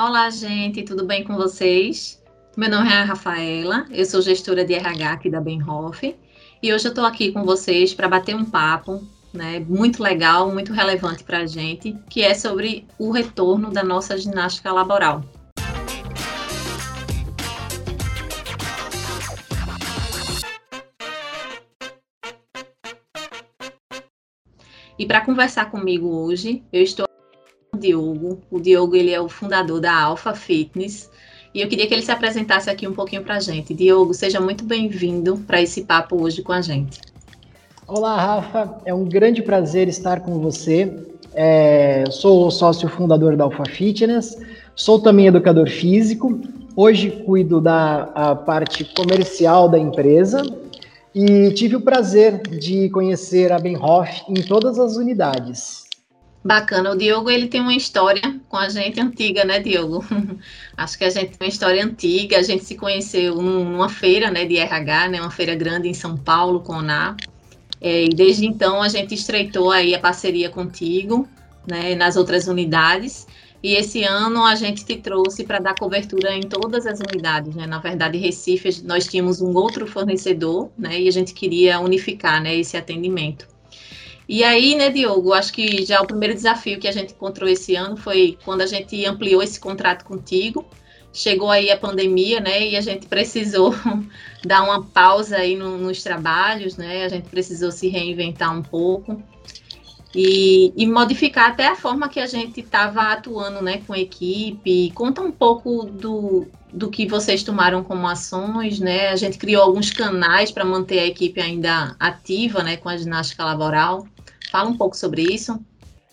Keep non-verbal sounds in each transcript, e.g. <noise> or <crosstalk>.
Olá, gente, tudo bem com vocês? Meu nome é Rafaela, eu sou gestora de RH aqui da Benhoff e hoje eu estou aqui com vocês para bater um papo né, muito legal, muito relevante para a gente, que é sobre o retorno da nossa ginástica laboral. E para conversar comigo hoje, eu estou Diogo. O Diogo ele é o fundador da Alpha Fitness. E eu queria que ele se apresentasse aqui um pouquinho para a gente. Diogo, seja muito bem-vindo para esse papo hoje com a gente. Olá, Rafa. É um grande prazer estar com você. É, sou sócio fundador da Alpha Fitness, sou também educador físico. Hoje cuido da parte comercial da empresa e tive o prazer de conhecer a Benhoff em todas as unidades. Bacana, o Diogo ele tem uma história com a gente antiga, né, Diogo? <laughs> Acho que a gente tem uma história antiga, a gente se conheceu numa feira, né, de RH, né, uma feira grande em São Paulo, com a é, e desde então a gente estreitou aí a parceria contigo, né, nas outras unidades, e esse ano a gente te trouxe para dar cobertura em todas as unidades, né? Na verdade, Recife, nós tínhamos um outro fornecedor, né? E a gente queria unificar, né, esse atendimento. E aí, né, Diogo, acho que já o primeiro desafio que a gente encontrou esse ano foi quando a gente ampliou esse contrato contigo. Chegou aí a pandemia, né, e a gente precisou <laughs> dar uma pausa aí no, nos trabalhos, né? A gente precisou se reinventar um pouco e, e, modificar até a forma que a gente estava atuando né, com a equipe. Conta um pouco do, do que vocês tomaram como ações, né? A gente criou alguns canais para manter a equipe ainda ativa né, com a ginástica laboral. Fala um pouco sobre isso.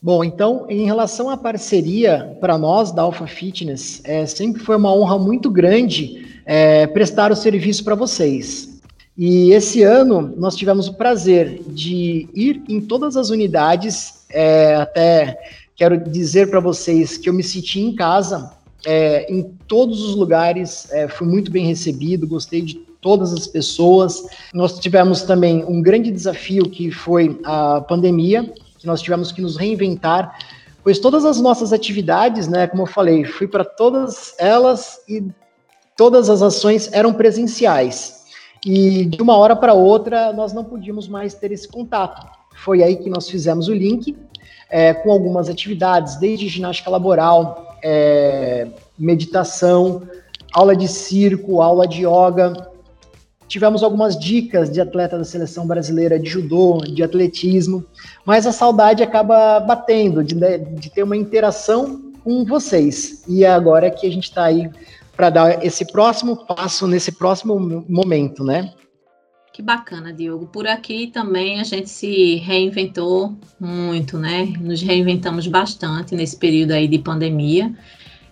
Bom, então, em relação à parceria, para nós da Alpha Fitness, é, sempre foi uma honra muito grande é, prestar o serviço para vocês. E esse ano nós tivemos o prazer de ir em todas as unidades, é, até quero dizer para vocês que eu me senti em casa, é, em todos os lugares, é, fui muito bem recebido, gostei de todas as pessoas. Nós tivemos também um grande desafio que foi a pandemia, que nós tivemos que nos reinventar, pois todas as nossas atividades, né, como eu falei, fui para todas elas e todas as ações eram presenciais. E de uma hora para outra, nós não podíamos mais ter esse contato. Foi aí que nós fizemos o link é, com algumas atividades, desde ginástica laboral, é, meditação, aula de circo, aula de yoga. Tivemos algumas dicas de atleta da seleção brasileira de judô, de atletismo, mas a saudade acaba batendo de, de ter uma interação com vocês. E agora que a gente está aí para dar esse próximo passo nesse próximo momento, né? Que bacana, Diogo. Por aqui também a gente se reinventou muito, né? Nos reinventamos bastante nesse período aí de pandemia.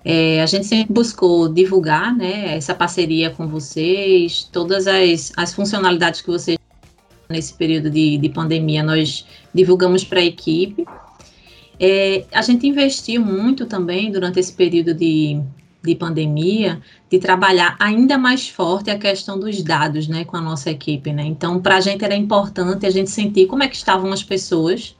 É, a gente sempre buscou divulgar, né, essa parceria com vocês, todas as, as funcionalidades que vocês nesse período de, de pandemia nós divulgamos para a equipe. É, a gente investiu muito também durante esse período de, de pandemia, de trabalhar ainda mais forte a questão dos dados, né, com a nossa equipe, né? Então, para a gente era importante a gente sentir como é que estavam as pessoas,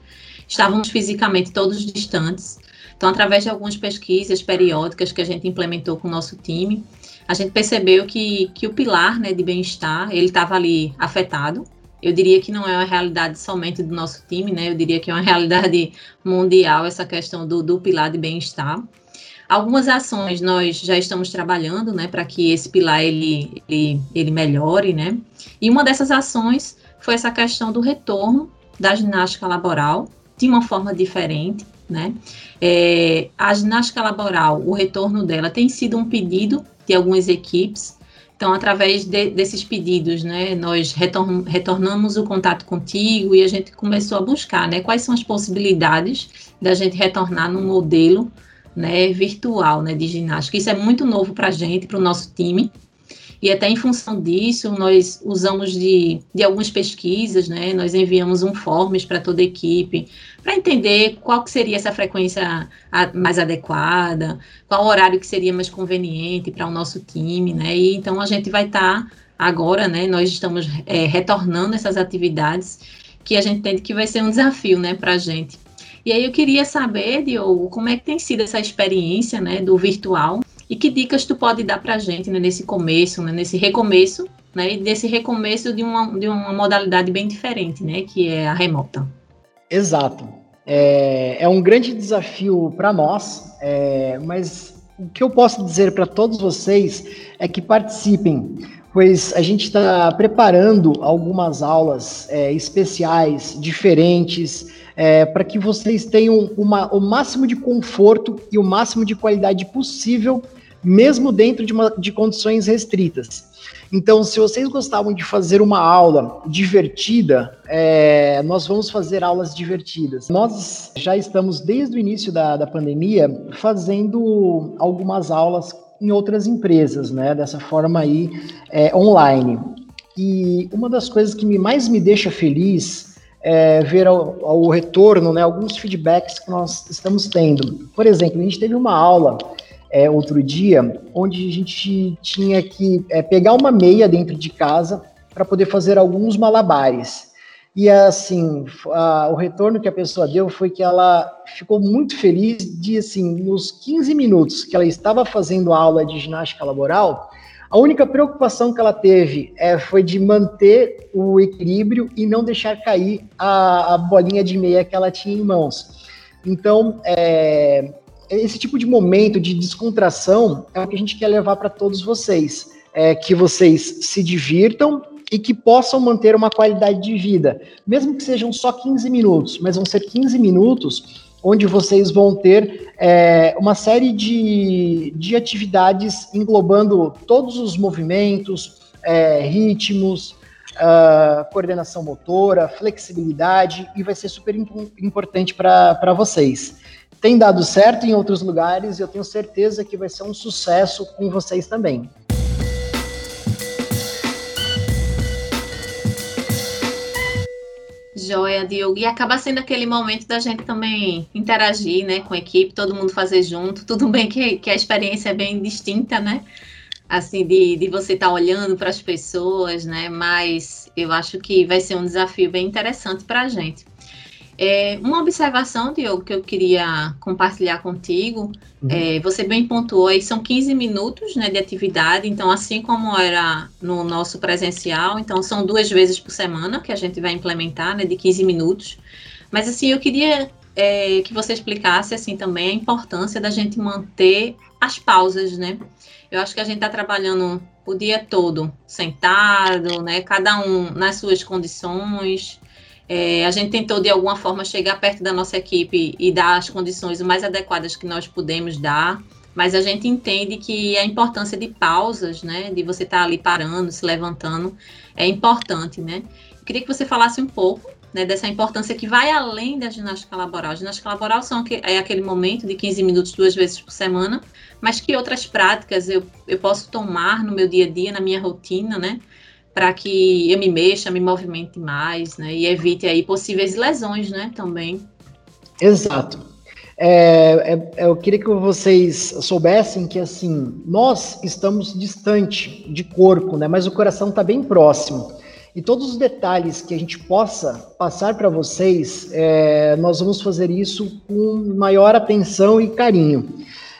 estávamos fisicamente todos distantes. Então, através de algumas pesquisas periódicas que a gente implementou com o nosso time, a gente percebeu que, que o pilar, né, de bem-estar, ele estava ali afetado. Eu diria que não é uma realidade somente do nosso time, né? Eu diria que é uma realidade mundial essa questão do, do pilar de bem-estar. Algumas ações nós já estamos trabalhando, né, para que esse pilar ele, ele, ele melhore, né? E uma dessas ações foi essa questão do retorno da ginástica laboral de uma forma diferente, né? É, a ginástica laboral, o retorno dela tem sido um pedido de algumas equipes. Então, através de, desses pedidos, né, nós retorn, retornamos o contato contigo e a gente começou a buscar, né, quais são as possibilidades da gente retornar num modelo né, virtual, né, de ginástica. Isso é muito novo para a gente, para o nosso time. E até em função disso, nós usamos de, de algumas pesquisas, né? Nós enviamos um forms para toda a equipe para entender qual que seria essa frequência mais adequada, qual horário que seria mais conveniente para o nosso time, né? E então a gente vai estar tá agora, né? Nós estamos é, retornando essas atividades que a gente entende que vai ser um desafio, né, para a gente. E aí eu queria saber, Diogo, como é que tem sido essa experiência, né, do virtual E que dicas tu pode dar para a gente né, nesse começo, né, nesse recomeço, né, e desse recomeço de uma, de uma modalidade bem diferente, né, que é a remota? Exato. É, é um grande desafio para nós, é, mas o que eu posso dizer para todos vocês é que participem, pois a gente está preparando algumas aulas é, especiais, diferentes, é, para que vocês tenham uma, o máximo de conforto e o máximo de qualidade possível, mesmo dentro de, uma, de condições restritas. Então, se vocês gostavam de fazer uma aula divertida, é, nós vamos fazer aulas divertidas. Nós já estamos, desde o início da, da pandemia, fazendo algumas aulas em outras empresas, né? Dessa forma aí, é, online. E uma das coisas que me, mais me deixa feliz é ver o retorno, né, alguns feedbacks que nós estamos tendo. Por exemplo, a gente teve uma aula é, outro dia, onde a gente tinha que é, pegar uma meia dentro de casa para poder fazer alguns malabares. E assim, a, o retorno que a pessoa deu foi que ela ficou muito feliz de, assim, nos 15 minutos que ela estava fazendo a aula de ginástica laboral, a única preocupação que ela teve é, foi de manter o equilíbrio e não deixar cair a, a bolinha de meia que ela tinha em mãos. Então, é, esse tipo de momento de descontração é o que a gente quer levar para todos vocês. É que vocês se divirtam e que possam manter uma qualidade de vida, mesmo que sejam só 15 minutos, mas vão ser 15 minutos onde vocês vão ter é, uma série de, de atividades englobando todos os movimentos, é, ritmos, uh, coordenação motora, flexibilidade, e vai ser super imp importante para vocês tem dado certo em outros lugares e eu tenho certeza que vai ser um sucesso com vocês também. Joia, Diogo. E acaba sendo aquele momento da gente também interagir né, com a equipe, todo mundo fazer junto. Tudo bem que, que a experiência é bem distinta, né? Assim, de, de você estar tá olhando para as pessoas, né? Mas eu acho que vai ser um desafio bem interessante para a gente. É, uma observação, Diogo, que eu queria compartilhar contigo, uhum. é, você bem pontuou aí, são 15 minutos né, de atividade, então assim como era no nosso presencial, então são duas vezes por semana que a gente vai implementar, né, de 15 minutos. Mas assim, eu queria é, que você explicasse assim também a importância da gente manter as pausas, né? Eu acho que a gente está trabalhando o dia todo sentado, né? Cada um nas suas condições. É, a gente tentou, de alguma forma, chegar perto da nossa equipe e dar as condições mais adequadas que nós pudemos dar, mas a gente entende que a importância de pausas, né, de você estar tá ali parando, se levantando, é importante, né? Queria que você falasse um pouco né, dessa importância que vai além da ginástica laboral. A ginástica laboral são, é aquele momento de 15 minutos duas vezes por semana, mas que outras práticas eu, eu posso tomar no meu dia a dia, na minha rotina, né? Para que eu me mexa, me movimente mais, né? E evite aí possíveis lesões, né? Também. Exato. É, é, eu queria que vocês soubessem que assim nós estamos distante de corpo, né? Mas o coração está bem próximo. E todos os detalhes que a gente possa passar para vocês, é, nós vamos fazer isso com maior atenção e carinho.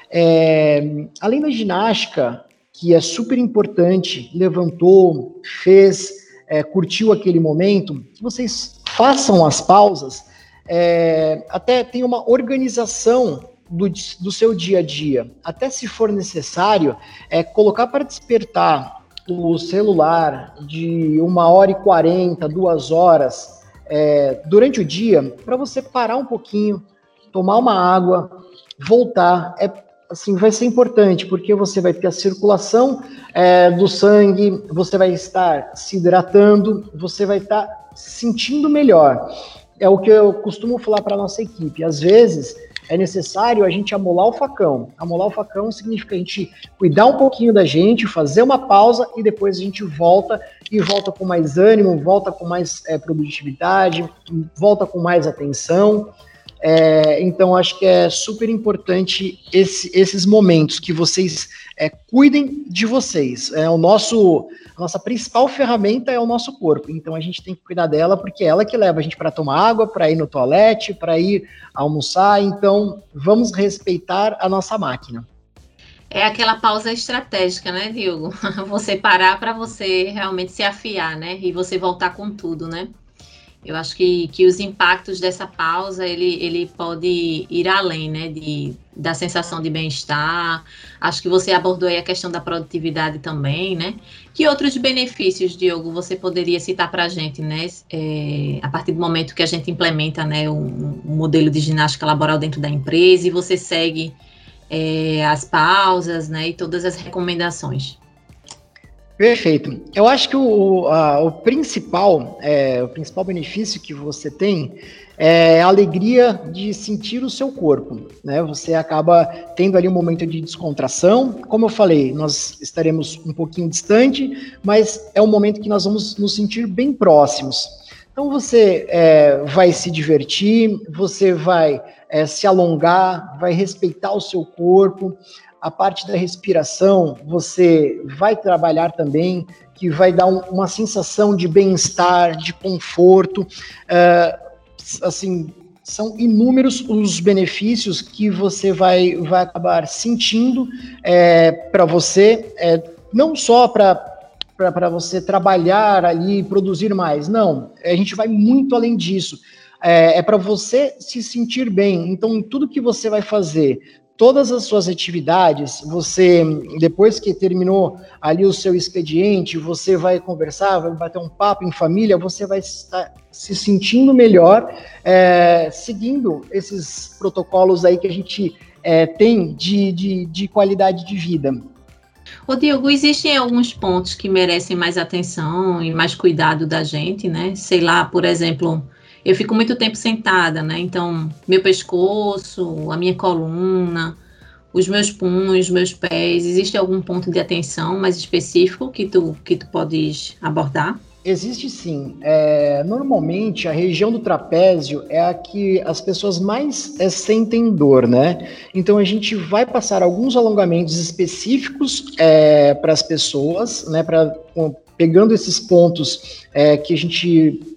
É, além da ginástica, que é super importante, levantou, fez, é, curtiu aquele momento, que vocês façam as pausas, é, até tem uma organização do, do seu dia a dia. Até se for necessário, é colocar para despertar o celular de uma hora e quarenta, duas horas é, durante o dia, para você parar um pouquinho, tomar uma água, voltar. É assim, vai ser importante, porque você vai ter a circulação é, do sangue, você vai estar se hidratando, você vai estar se sentindo melhor. É o que eu costumo falar para a nossa equipe. Às vezes é necessário a gente amolar o facão. Amolar o facão significa a gente cuidar um pouquinho da gente, fazer uma pausa e depois a gente volta e volta com mais ânimo, volta com mais é, produtividade, volta com mais atenção. É, então, acho que é super importante esse, esses momentos que vocês é, cuidem de vocês. É o nosso, a nossa principal ferramenta é o nosso corpo. Então, a gente tem que cuidar dela porque é ela que leva a gente para tomar água, para ir no toalete, para ir almoçar. Então, vamos respeitar a nossa máquina. É aquela pausa estratégica, né, Diogo? <laughs> Você parar para você realmente se afiar, né? E você voltar com tudo, né? Eu acho que, que os impactos dessa pausa, ele, ele pode ir além, né, de, da sensação de bem-estar. Acho que você abordou aí a questão da produtividade também, né? Que outros benefícios, Diogo, você poderia citar para a gente, né? É, a partir do momento que a gente implementa, né, um, um, modelo de ginástica laboral dentro da empresa e você segue é, as pausas, né, e todas as recomendações. Perfeito. Eu acho que o, a, o principal, é, o principal benefício que você tem é a alegria de sentir o seu corpo, né? Você acaba tendo ali um momento de descontração. Como eu falei, nós estaremos um pouquinho distante, mas é um momento que nós vamos nos sentir bem próximos. Então você é, vai se divertir, você vai é, se alongar, vai respeitar o seu corpo, a parte da respiração você vai trabalhar também, que vai dar um, uma sensação de bem-estar, de conforto. Uh, assim, são inúmeros os benefícios que você vai, vai acabar sentindo é, para você, é, não só para para você trabalhar ali, produzir mais. Não, a gente vai muito além disso. É, é para você se sentir bem. Então, tudo que você vai fazer, todas as suas atividades, você, depois que terminou ali o seu expediente, você vai conversar, vai bater um papo em família, você vai estar se sentindo melhor, é, seguindo esses protocolos aí que a gente é, tem de, de, de qualidade de vida. Ô Diogo, existem alguns pontos que merecem mais atenção e mais cuidado da gente, né? Sei lá, por exemplo, eu fico muito tempo sentada, né? Então, meu pescoço, a minha coluna, os meus punhos, meus pés, existe algum ponto de atenção mais específico que tu, que tu podes abordar? Existe sim. É, normalmente a região do trapézio é a que as pessoas mais é, sentem dor, né? Então a gente vai passar alguns alongamentos específicos é, para as pessoas, né? Para pegando esses pontos é, que a gente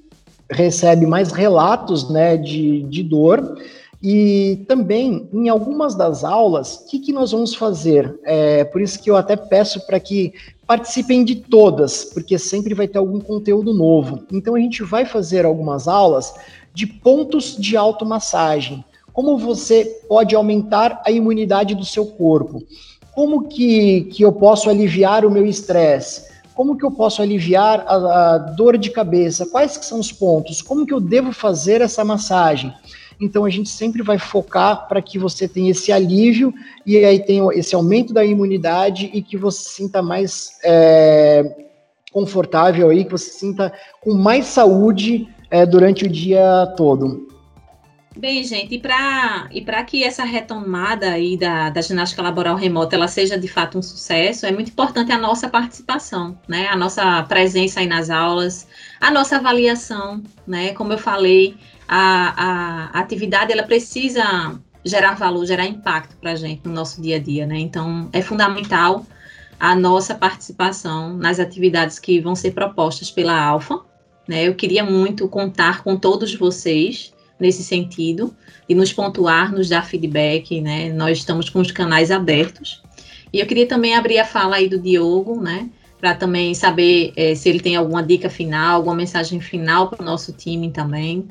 recebe mais relatos né, de, de dor. E também, em algumas das aulas, o que, que nós vamos fazer? É, por isso que eu até peço para que participem de todas, porque sempre vai ter algum conteúdo novo. Então, a gente vai fazer algumas aulas de pontos de automassagem. Como você pode aumentar a imunidade do seu corpo? Como que, que eu posso aliviar o meu estresse? Como que eu posso aliviar a, a dor de cabeça? Quais que são os pontos? Como que eu devo fazer essa massagem? Então a gente sempre vai focar para que você tenha esse alívio e aí tenha esse aumento da imunidade e que você sinta mais é, confortável aí, que você sinta com mais saúde é, durante o dia todo. Bem, gente, e para e que essa retomada aí da, da ginástica laboral remota ela seja de fato um sucesso, é muito importante a nossa participação, né? A nossa presença aí nas aulas, a nossa avaliação, né? Como eu falei, a, a, atividade ela precisa gerar valor, gerar impacto para a gente no nosso dia a dia, né? Então, é fundamental a nossa participação nas atividades que vão ser propostas pela Alfa, né? Eu queria muito contar com todos vocês, nesse sentido, de nos pontuar, nos dar feedback, né? Nós estamos com os canais abertos. E eu queria também abrir a fala aí do Diogo, né? Para também saber é, se ele tem alguma dica final, alguma mensagem final para o nosso time também.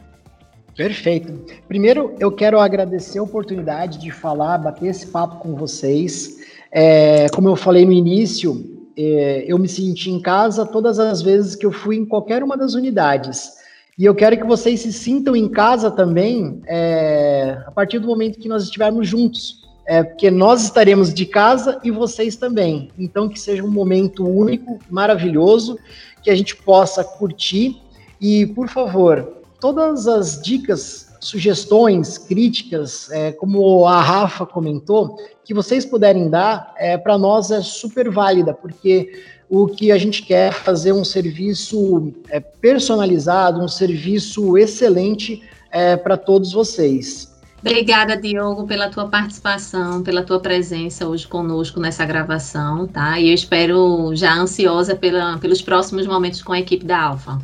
Perfeito. Primeiro, eu quero agradecer a oportunidade de falar, bater esse papo com vocês. É, como eu falei no início, é, eu me senti em casa todas as vezes que eu fui em qualquer uma das unidades. E eu quero que vocês se sintam em casa também é, a partir do momento que nós estivermos juntos. É, porque nós estaremos de casa e vocês também. Então, que seja um momento único, maravilhoso, que a gente possa curtir. E, por favor, todas as dicas, sugestões, críticas, é, como a Rafa comentou, que vocês puderem dar, é, para nós é super válida, porque o que a gente quer é fazer um serviço é, personalizado, um serviço excelente é, para todos vocês. Obrigada, Diogo, pela tua participação, pela tua presença hoje conosco nessa gravação, tá? E eu espero já ansiosa pela, pelos próximos momentos com a equipe da Alfa.